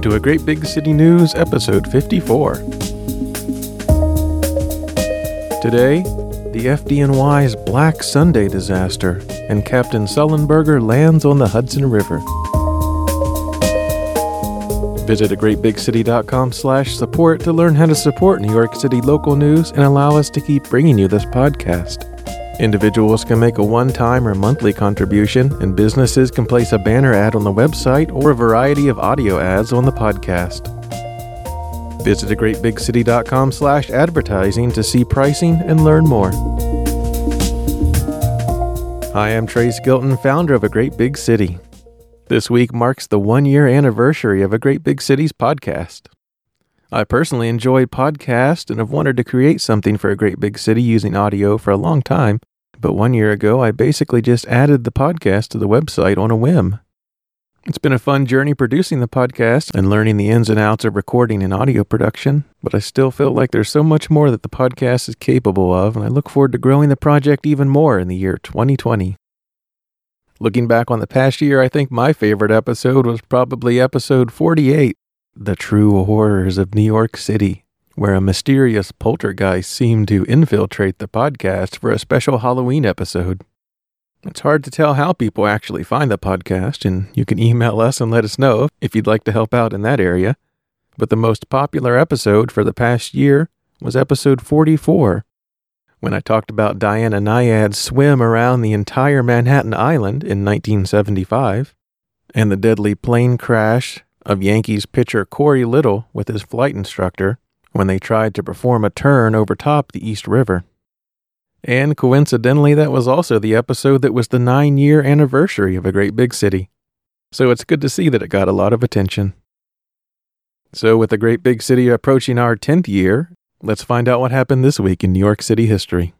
Welcome to a Great Big City News, episode 54. Today, the FDNY's Black Sunday disaster, and Captain Sullenberger lands on the Hudson River. Visit greatbigcity.com slash support to learn how to support New York City local news and allow us to keep bringing you this podcast. Individuals can make a one time or monthly contribution, and businesses can place a banner ad on the website or a variety of audio ads on the podcast. Visit greatbigcity.com slash advertising to see pricing and learn more. Hi, I'm Trace Gilton, founder of A Great Big City. This week marks the one year anniversary of A Great Big Cities podcast. I personally enjoyed podcasts and have wanted to create something for A Great Big City using audio for a long time, but one year ago, I basically just added the podcast to the website on a whim. It's been a fun journey producing the podcast and learning the ins and outs of recording and audio production, but I still feel like there's so much more that the podcast is capable of, and I look forward to growing the project even more in the year 2020. Looking back on the past year, I think my favorite episode was probably episode 48 The True Horrors of New York City where a mysterious poltergeist seemed to infiltrate the podcast for a special Halloween episode. It's hard to tell how people actually find the podcast, and you can email us and let us know if you'd like to help out in that area. But the most popular episode for the past year was episode 44, when I talked about Diana Nyad's swim around the entire Manhattan Island in 1975, and the deadly plane crash of Yankees pitcher Cory Lidle with his flight instructor when they tried to perform a turn over top the East River. And coincidentally, that was also the episode that was the nine year anniversary of A Great Big City. So it's good to see that it got a lot of attention. So, with A Great Big City approaching our 10th year, let's find out what happened this week in New York City history.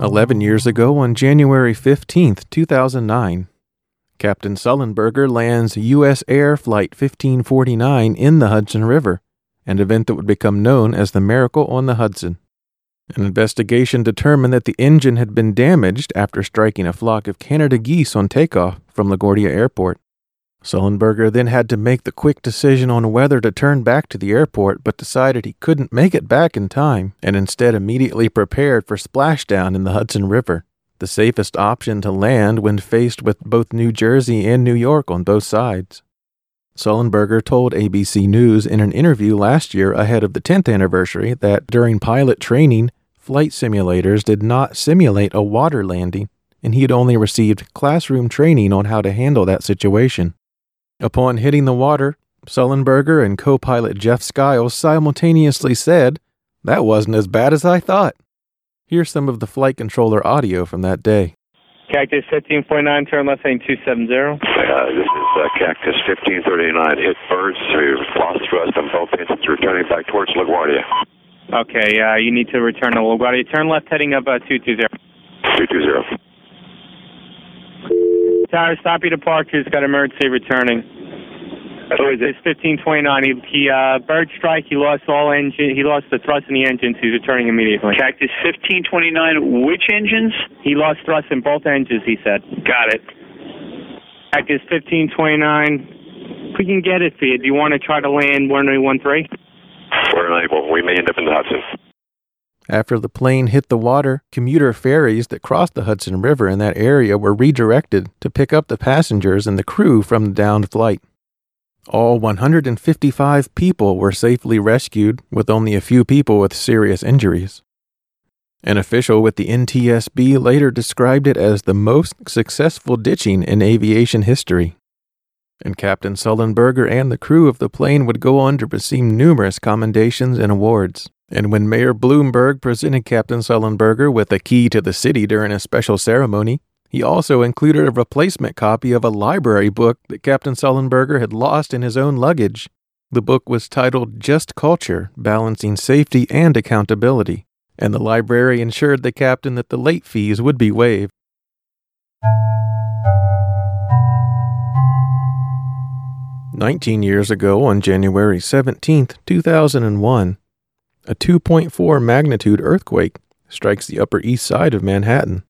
Eleven years ago, on January 15th, 2009, Captain Sullenberger lands U.S. Air Flight 1549 in the Hudson River, an event that would become known as the Miracle on the Hudson. An investigation determined that the engine had been damaged after striking a flock of Canada geese on takeoff from LaGuardia Airport. Sullenberger then had to make the quick decision on whether to turn back to the airport, but decided he couldn't make it back in time, and instead immediately prepared for splashdown in the Hudson River the safest option to land when faced with both New Jersey and New York on both sides. Sullenberger told ABC News in an interview last year ahead of the 10th anniversary that during pilot training, flight simulators did not simulate a water landing, and he had only received classroom training on how to handle that situation. Upon hitting the water, Sullenberger and co pilot Jeff Skiles simultaneously said, That wasn't as bad as I thought. Here's some of the flight controller audio from that day. Cactus 1549, turn left heading 270. Uh, this is uh, Cactus 1539, hit birds to lost thrust on both engines, returning back towards LaGuardia. Okay, uh, you need to return to LaGuardia. Turn left heading up uh, 220. 220. Tower, stop you to your departures, got emergency returning. Who is it? It's 1529. He, he uh, bird strike. He lost all engine. He lost the thrust in the engines. He's returning immediately. Cactus 1529. Which engines? He lost thrust in both engines. He said. Got it. Cactus 1529. We can get it for you. Do you want to try to land 1013? We're unable. We may end up in the Hudson. After the plane hit the water, commuter ferries that crossed the Hudson River in that area were redirected to pick up the passengers and the crew from the downed flight. All 155 people were safely rescued, with only a few people with serious injuries. An official with the NTSB later described it as the most successful ditching in aviation history. And Captain Sullenberger and the crew of the plane would go on to receive numerous commendations and awards. And when Mayor Bloomberg presented Captain Sullenberger with a key to the city during a special ceremony, he also included a replacement copy of a library book that Captain Sullenberger had lost in his own luggage. The book was titled Just Culture Balancing Safety and Accountability, and the library ensured the captain that the late fees would be waived. Nineteen years ago, on January 17, 2001, a 2.4 magnitude earthquake strikes the Upper East Side of Manhattan.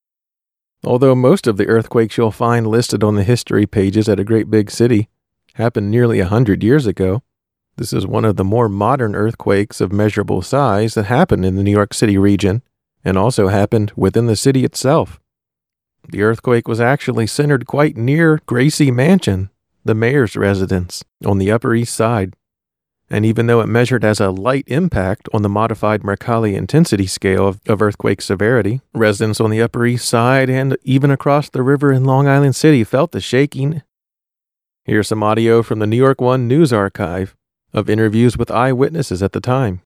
Although most of the earthquakes you'll find listed on the history pages at a great big city happened nearly a hundred years ago, this is one of the more modern earthquakes of measurable size that happened in the New York City region and also happened within the city itself. The earthquake was actually centered quite near Gracie Mansion, the mayor's residence, on the Upper East Side. And even though it measured as a light impact on the modified Mercalli intensity scale of, of, earthquake severity, residents on the Upper East Side and even across the river in Long Island City felt the shaking. Here's some audio from the New York One News Archive of interviews with eyewitnesses at the time.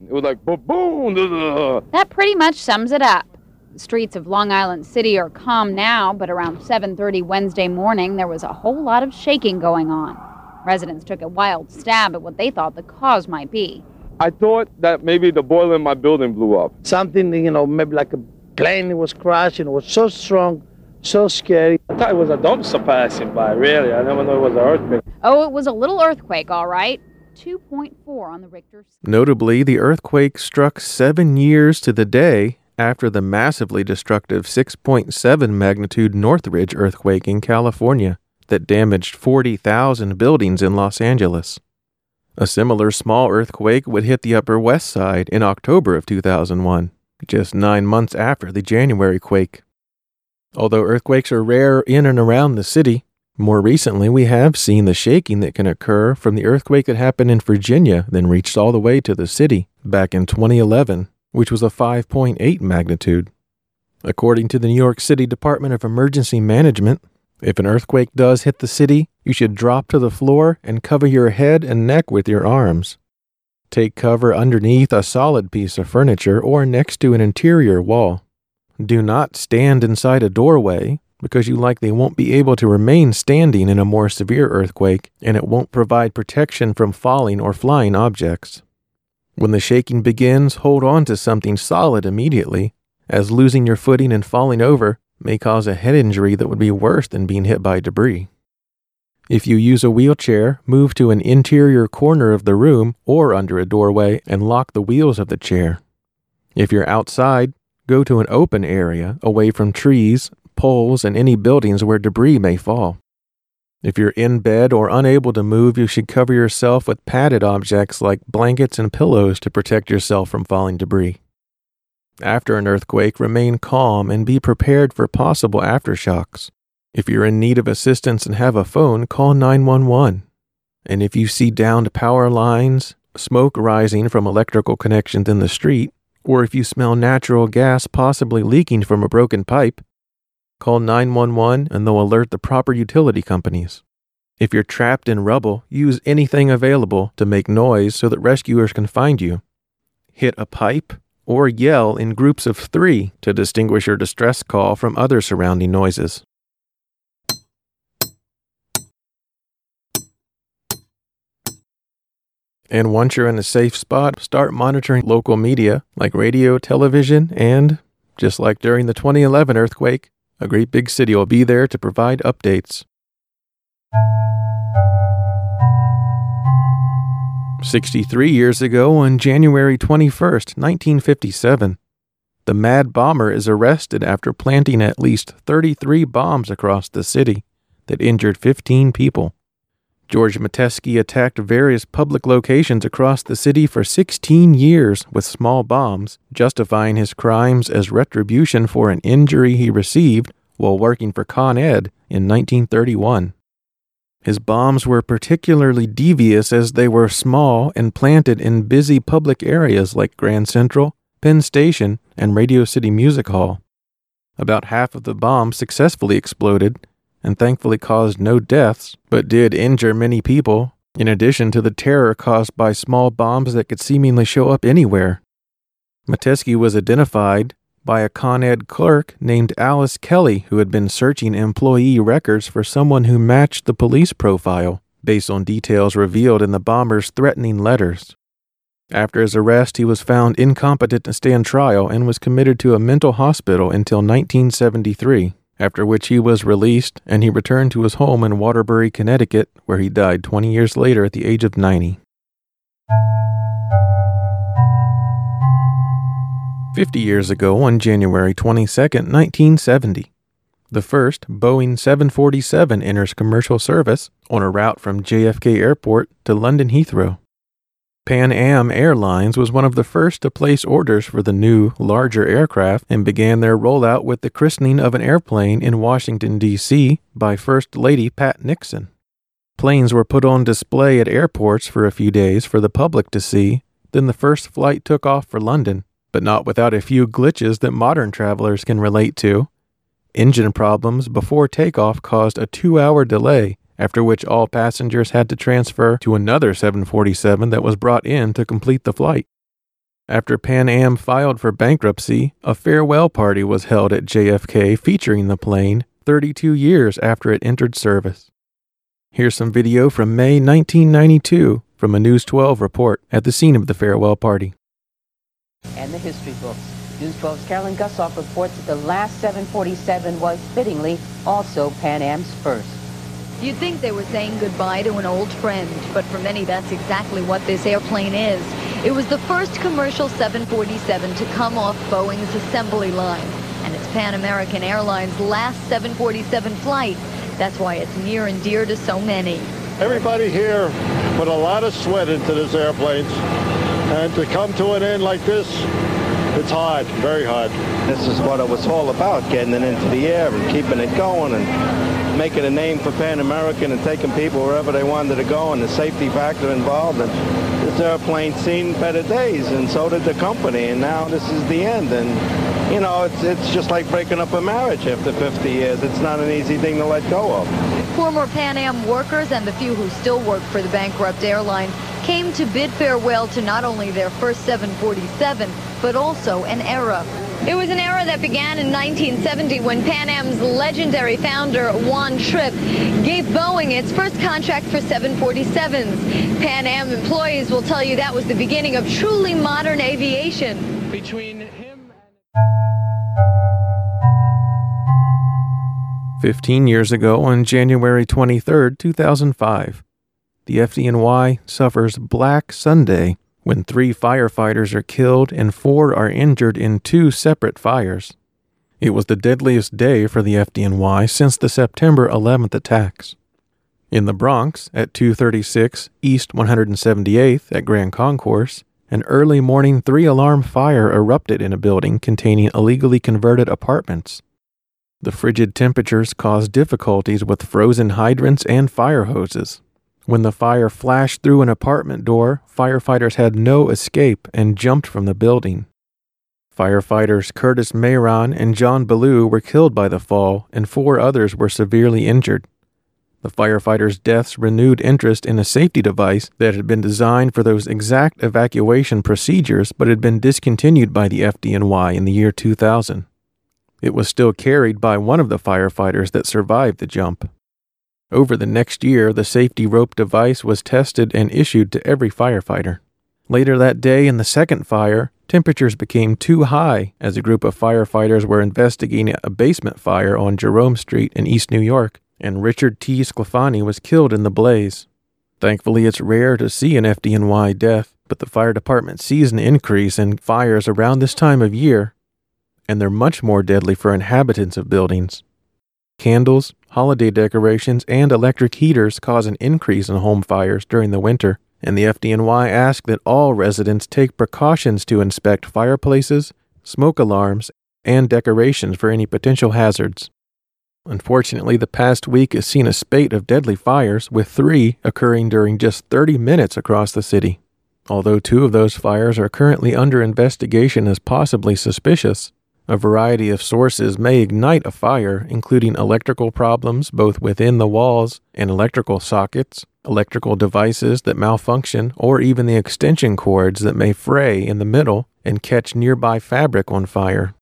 It was like boom, boom. That pretty much sums it up. The streets of Long Island City are calm now, but around 7:30 Wednesday morning there was a whole lot of shaking going on. Residents took a wild stab at what they thought the cause might be. I thought that maybe the boiler in my building blew up. Something, you know, maybe like a plane was crashing. It was so strong, so scary. I thought it was a dumpster passing by, really. I never knew it was an earthquake. Oh, it was a little earthquake, all right. 2.4 on the Richter scale. Notably, the earthquake struck seven years to the day after the massively destructive 6.7 magnitude Northridge earthquake in California that damaged 40,000 buildings in Los Angeles. A similar small earthquake would hit the Upper West Side in October of 2001, just nine months after the January quake. Although earthquakes are rare in and around the city, more recently we have seen the shaking that can occur from the earthquake that happened in Virginia, then reached all the way to the city back in 2011 which was a 5.8 magnitude. According to the New York City Department of Emergency Management, if an earthquake does hit the city, you should drop to the floor and cover your head and neck with your arms. Take cover underneath a solid piece of furniture or next to an interior wall. Do not stand inside a doorway because you likely won't be able to remain standing in a more severe earthquake and it won't provide protection from falling or flying objects. When the shaking begins, hold on to something solid immediately, as losing your footing and falling over may cause a head injury that would be worse than being hit by debris. If you use a wheelchair, move to an interior corner of the room or under a doorway and lock the wheels of the chair. If you're outside, go to an open area away from trees, poles, and any buildings where debris may fall. If you're in bed or unable to move, you should cover yourself with padded objects like blankets and pillows to protect yourself from falling debris. After an earthquake, remain calm and be prepared for possible aftershocks. If you're in need of assistance and have a phone, call 911. And if you see downed power lines, smoke rising from electrical connections in the street, or if you smell natural gas possibly leaking from a broken pipe, Call 911 and they'll alert the proper utility companies. If you're trapped in rubble, use anything available to make noise so that rescuers can find you. Hit a pipe or yell in groups of three to distinguish your distress call from other surrounding noises. And once you're in a safe spot, start monitoring local media like radio, television, and, just like during the 2011 earthquake, a great big city will be there to provide updates. 63 years ago, on January 21, 1957, the Mad Bomber is arrested after planting at least 33 bombs across the city that injured 15 people. George Metesky attacked various public locations across the city for 16 years with small bombs, justifying his crimes as retribution for an injury he received while working for Con Ed in 1931. His bombs were particularly devious as they were small and planted in busy public areas like Grand Central, Penn Station, and Radio City Music Hall. About half of the bombs successfully exploded, and thankfully caused no deaths, but did injure many people, in addition to the terror caused by small bombs that could seemingly show up anywhere. Metesky was identified by a Con Ed clerk named Alice Kelly, who had been searching employee records for someone who matched the police profile, based on details revealed in the bomber's threatening letters. After his arrest, he was found incompetent to stand trial and was committed to a mental hospital until 1973 after which he was released and he returned to his home in Waterbury, Connecticut, where he died 20 years later at the age of 90. Fifty years ago, on January 22, 1970, The first, Boeing 747, enters commercial service on a route from JFK Airport to London Heathrow. Pan Am Airlines was one of the first to place orders for the new, larger aircraft and began their rollout with the christening of an airplane in Washington, D.C. by First Lady Pat Nixon. Planes were put on display at airports for a few days for the public to see, then the first flight took off for London, but not without a few glitches that modern travelers can relate to. Engine problems before takeoff caused a two hour delay after which all passengers had to transfer to another 747 that was brought in to complete the flight. After Pan Am filed for bankruptcy, a farewell party was held at JFK featuring the plane 32 years after it entered service. Here's some video from May 1992 from a News 12 report at the scene of the farewell party. And the history books. News 12's Carolyn Gusoff reports that the last 747 was fittingly also Pan Am's first. You'd think they were saying goodbye to an old friend, but for many that's exactly what this airplane is. It was the first commercial 747 to come off Boeing's assembly line, and it's Pan American Airlines' last 747 flight. That's why it's near and dear to so many. Everybody here put a lot of sweat into this airplane, and to come to an end like this, it's hard, very hard. This is what it was all about, getting it into the air and keeping it going and making a name for Pan American and taking people wherever they wanted to go and the safety factor involved. And this airplane seen better days, and so did the company. And now this is the end. And, you know, it's, it's just like breaking up a marriage after 50 years. It's not an easy thing to let go of. Former Pan Am workers and the few who still work for the bankrupt airline came to bid farewell to not only their first 747, but also an era. It was an era that began in 1970 when Pan Am's legendary founder, Juan Trippe, gave Boeing its first contract for 747s. Pan Am employees will tell you that was the beginning of truly modern aviation. Between him Fifteen years ago, on January 23, 2005, the FDNY suffers Black Sunday when three firefighters are killed and four are injured in two separate fires. It was the deadliest day for the FDNY since the September 11th attacks. In the Bronx, at 236 East 178th at Grand Concourse, an early morning three alarm fire erupted in a building containing illegally converted apartments. The frigid temperatures caused difficulties with frozen hydrants and fire hoses. When the fire flashed through an apartment door, firefighters had no escape and jumped from the building. Firefighters Curtis Meyran and John Bellew were killed by the fall, and four others were severely injured. The firefighters' deaths renewed interest in a safety device that had been designed for those exact evacuation procedures but had been discontinued by the FDNY in the year 2000. It was still carried by one of the firefighters that survived the jump. Over the next year, the safety rope device was tested and issued to every firefighter. Later that day, in the second fire, temperatures became too high as a group of firefighters were investigating a basement fire on Jerome Street in East New York, and Richard T. Sclafani was killed in the blaze. Thankfully, it's rare to see an FDNY death, but the fire department sees an increase in fires around this time of year, and they're much more deadly for inhabitants of buildings. Candles, holiday decorations, and electric heaters cause an increase in home fires during the winter, and the FDNY asks that all residents take precautions to inspect fireplaces, smoke alarms, and decorations for any potential hazards. Unfortunately, the past week has seen a spate of deadly fires, with three occurring during just 30 minutes across the city. Although two of those fires are currently under investigation as possibly suspicious, a variety of sources may ignite a fire, including electrical problems both within the walls and electrical sockets, electrical devices that malfunction, or even the extension cords that may fray in the middle and catch nearby fabric on fire.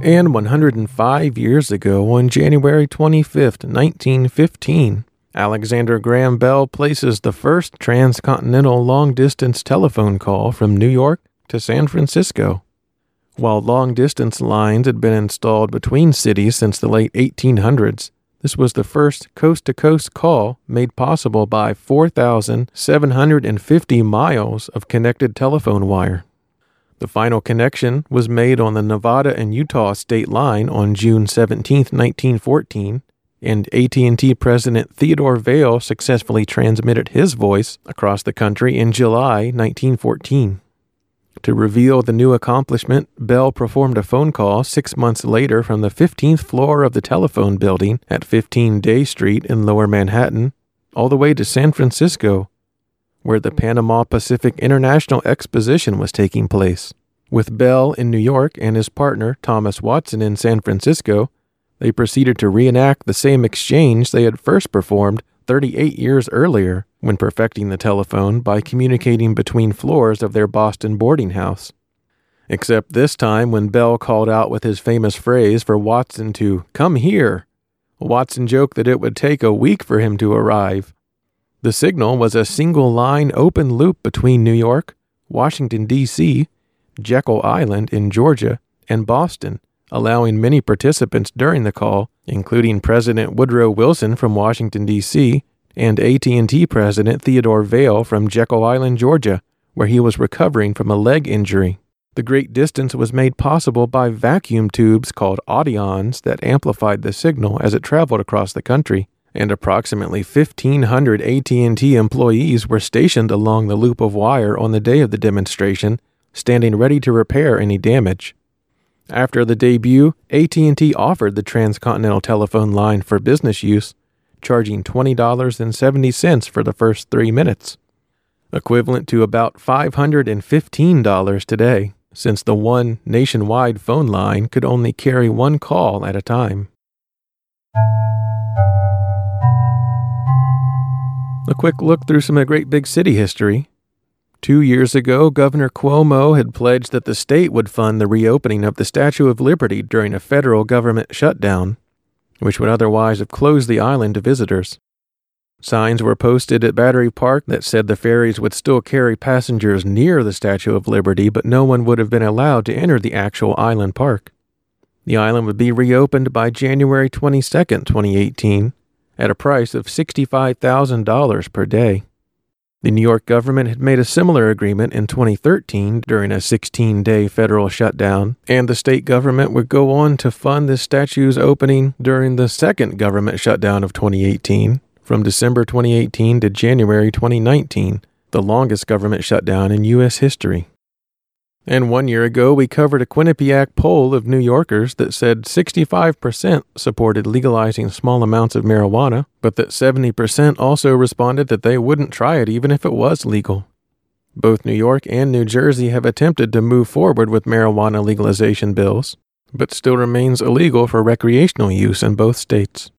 And 105 years ago, on January 25, 1915, Alexander Graham Bell places the first transcontinental long distance telephone call from New York to San Francisco. While long distance lines had been installed between cities since the late 1800s, this was the first coast to coast call made possible by 4,750 miles of connected telephone wire. The final connection was made on the Nevada and Utah state line on June 17, 1914, and AT&T president Theodore Vail successfully transmitted his voice across the country in July 1914. To reveal the new accomplishment, Bell performed a phone call 6 months later from the 15th floor of the telephone building at 15 Dey Street in Lower Manhattan all the way to San Francisco where the Panama Pacific International Exposition was taking place. With Bell in New York and his partner, Thomas Watson, in San Francisco, they proceeded to reenact the same exchange they had first performed 38 years earlier when perfecting the telephone by communicating between floors of their Boston boarding house. Except this time, when Bell called out with his famous phrase for Watson to come here, Watson joked that it would take a week for him to arrive, the signal was a single line open loop between New York, Washington, D.C., Jekyll Island in Georgia, and Boston, allowing many participants during the call, including President Woodrow Wilson from Washington, D.C., and AT&T President Theodore Vail from Jekyll Island, Georgia, where he was recovering from a leg injury. The great distance was made possible by vacuum tubes called audions that amplified the signal as it traveled across the country and approximately 1500 AT&T employees were stationed along the loop of wire on the day of the demonstration, standing ready to repair any damage. After the debut, AT&T offered the transcontinental telephone line for business use, charging $20.70 for the first 3 minutes, equivalent to about $515 today, since the one nationwide phone line could only carry one call at a time. A quick look through some of the great big city history. Two years ago, Governor Cuomo had pledged that the state would fund the reopening of the Statue of Liberty during a federal government shutdown, which would otherwise have closed the island to visitors. Signs were posted at Battery Park that said the ferries would still carry passengers near the Statue of Liberty, but no one would have been allowed to enter the actual island park. The island would be reopened by January 22, 2018, at a price of $65,000 per day. The New York government had made a similar agreement in 2013 during a 16 day federal shutdown, and the state government would go on to fund the statue's opening during the second government shutdown of 2018, from December 2018 to January 2019, the longest government shutdown in U.S. history. And one year ago, we covered a Quinnipiac poll of New Yorkers that said 65% supported legalizing small amounts of marijuana, but that 70% also responded that they wouldn't try it even if it was legal. Both New York and New Jersey have attempted to move forward with marijuana legalization bills, but still remains illegal for recreational use in both states.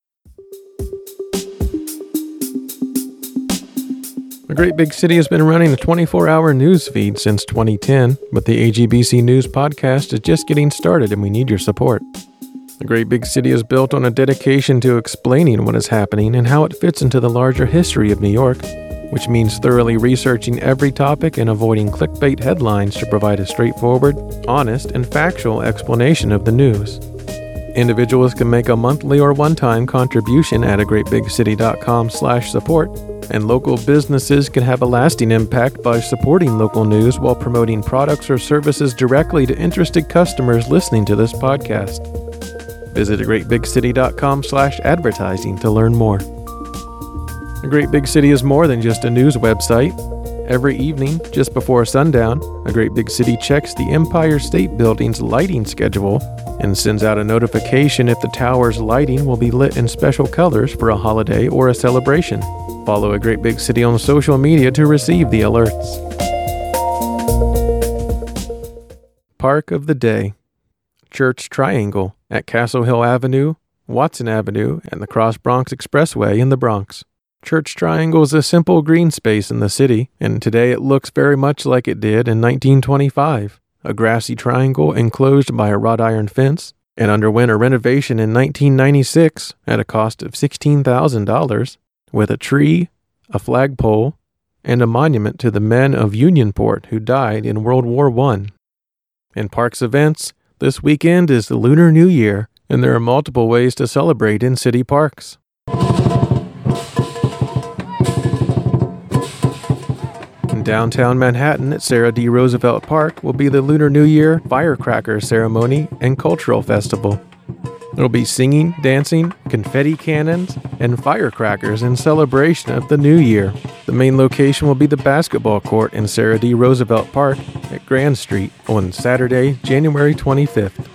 A Great Big City has been running a 24 hour news feed since 2010, but the AGBC News podcast is just getting started and we need your support. The Great Big City is built on a dedication to explaining what is happening and how it fits into the larger history of New York, which means thoroughly researching every topic and avoiding clickbait headlines to provide a straightforward, honest, and factual explanation of the news. Individuals can make a monthly or one-time contribution at a greatbigcity.com slash support and local businesses can have a lasting impact by supporting local news while promoting products or services directly to interested customers listening to this podcast. Visit greatbigcity.com slash advertising to learn more. A Great Big City is more than just a news website. Every evening, just before sundown, a Great Big City checks the Empire State Building's lighting schedule and sends out a notification if the tower's lighting will be lit in special colors for a holiday or a celebration. Follow a Great Big City on social media to receive the alerts. Park of the Day Church Triangle at Castle Hill Avenue, Watson Avenue, and the Cross Bronx Expressway in the Bronx. Church Triangle is a simple green space in the city, and today it looks very much like it did in 1925 a grassy triangle enclosed by a wrought iron fence, and underwent a renovation in 1996 at a cost of $16,000 with a tree, a flagpole, and a monument to the men of Unionport who died in World War I. In parks events, this weekend is the Lunar New Year, and there are multiple ways to celebrate in city parks. In downtown Manhattan at Sarah D. Roosevelt Park will be the Lunar New Year firecracker ceremony and cultural festival. There'll be singing, dancing, confetti cannons, and firecrackers in celebration of the new year. The main location will be the basketball court in Sarah D. Roosevelt Park at Grand Street on Saturday, January 25th.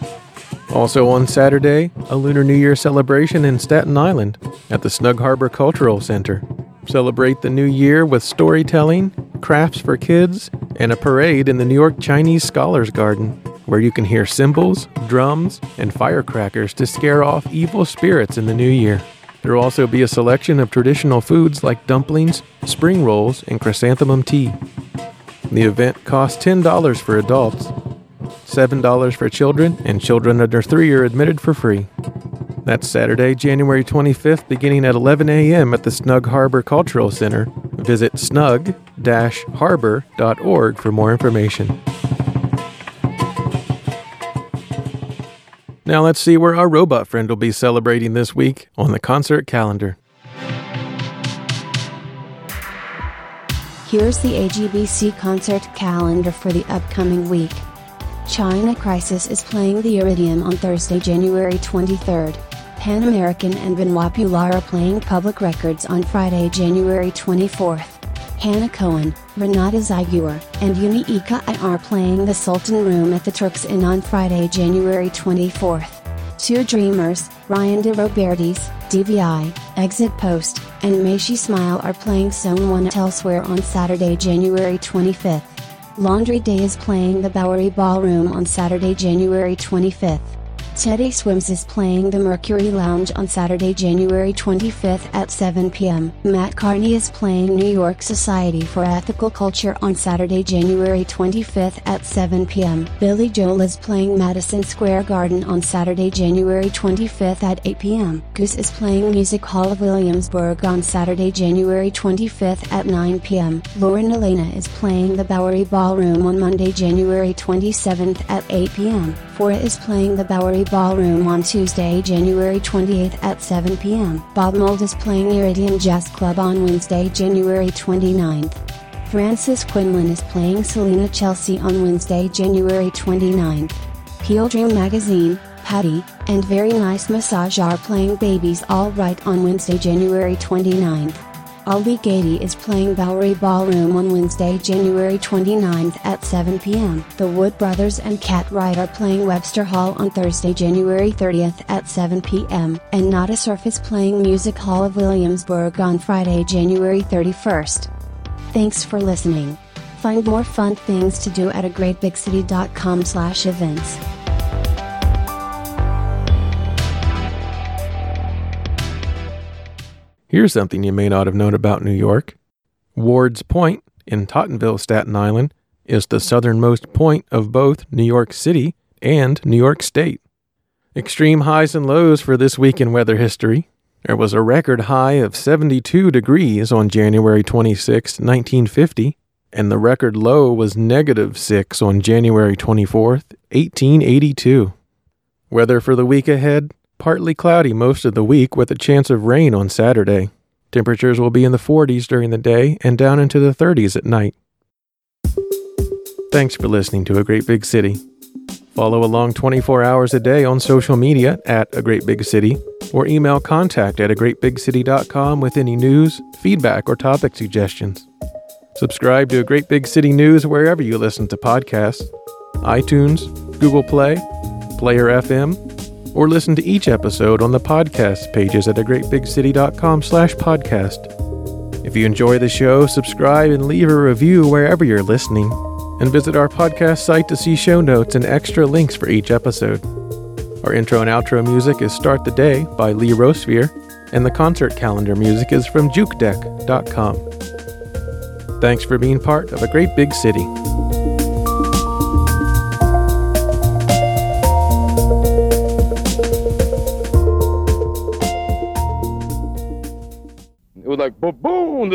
Also on Saturday, a Lunar New Year celebration in Staten Island at the Snug Harbor Cultural Center. Celebrate the new year with storytelling, crafts for kids, and a parade in the New York Chinese Scholars Garden, where you can hear cymbals, drums, and firecrackers to scare off evil spirits in the new year. There will also be a selection of traditional foods like dumplings, spring rolls, and chrysanthemum tea. The event costs $10 for adults $7 for children, and children under 3 are admitted for free. That's Saturday, January 25th, beginning at 11 a.m. at the Snug Harbor Cultural Center. Visit snug-harbor.org for more information. Now let's see where our robot friend will be celebrating this week on the concert calendar. Here's the AGBC concert calendar for the upcoming week. China Crisis is playing the Iridium on Thursday, January 23rd. Pan American and Benoit Pioulard are playing Public Records on Friday, January 24th. Hannah Cohen, Renata Zeiguer, and Uni Ika are playing the Sultan Room at the Turks Inn on Friday, January 24th. Two Dreamers, Ryan De Robertis, DVI, Exit Post, and May She Smile are playing 1 elsewhere on Saturday, January 25th. Laundry Day is playing the Bowery Ballroom on Saturday, January 25th. Teddy Swims is playing the Mercury Lounge on Saturday, January 25th at 7 p.m. Matt Carney is playing New York Society for Ethical Culture on Saturday, January 25th at 7 p.m. Billy Joel is playing Madison Square Garden on Saturday, January 25th at 8 p.m. Goose is playing Music Hall of Williamsburg on Saturday, January 25th at 9 p.m. Lauren Elena is playing the Bowery Ballroom on Monday, January 27th at 8 p.m. Fora is playing the Bowery Ballroom on Tuesday, January 28th at 7 p.m. Bob Mould is playing Iridium Jazz Club on Wednesday, January 29th. Frances Quinlan is playing Selina Chelsea on Wednesday, January 29th. Peel Dream Magazine, Patty, and Very Nice Massage are playing Baby's All Right on Wednesday, January 29th. Ali Gatie is playing Bowery Ballroom on Wednesday, January 29th at 7 p.m. The Wood Brothers and Cat Wright are playing Webster Hall on Thursday, January 30th at 7 p.m. And Nada Surf is playing Music Hall of Williamsburg on Friday, January 31st. Thanks for listening. Find more fun things to do at a greatbigcity.com slash events. Here's something you may not have known about New York. Ward's Point in Tottenville, Staten Island, is the southernmost point of both New York City and New York State. Extreme highs and lows for this week in weather history. There was a record high of 72 degrees on January 26, 1950, and the record low was negative 6 on January 24, 1882. Weather for the week ahead partly cloudy most of the week with a chance of rain on Saturday. Temperatures will be in the 40s during the day and down into the 30s at night. Thanks for listening to A Great Big City. Follow along 24 hours a day on social media at A Great Big City or email contact at agreatbigcity.com with any news, feedback, or topic suggestions. Subscribe to A Great Big City News wherever you listen to podcasts iTunes, Google Play, Player FM, or listen to each episode on the podcast pages at agreatbigcity.com slash podcast. If you enjoy the show, subscribe and leave a review wherever you're listening, and visit our podcast site to see show notes and extra links for each episode. Our intro and outro music is Start the Day by Lee Rosevere, and the concert calendar music is from jukedeck.com. Thanks for being part of a great big city. like boom, boom.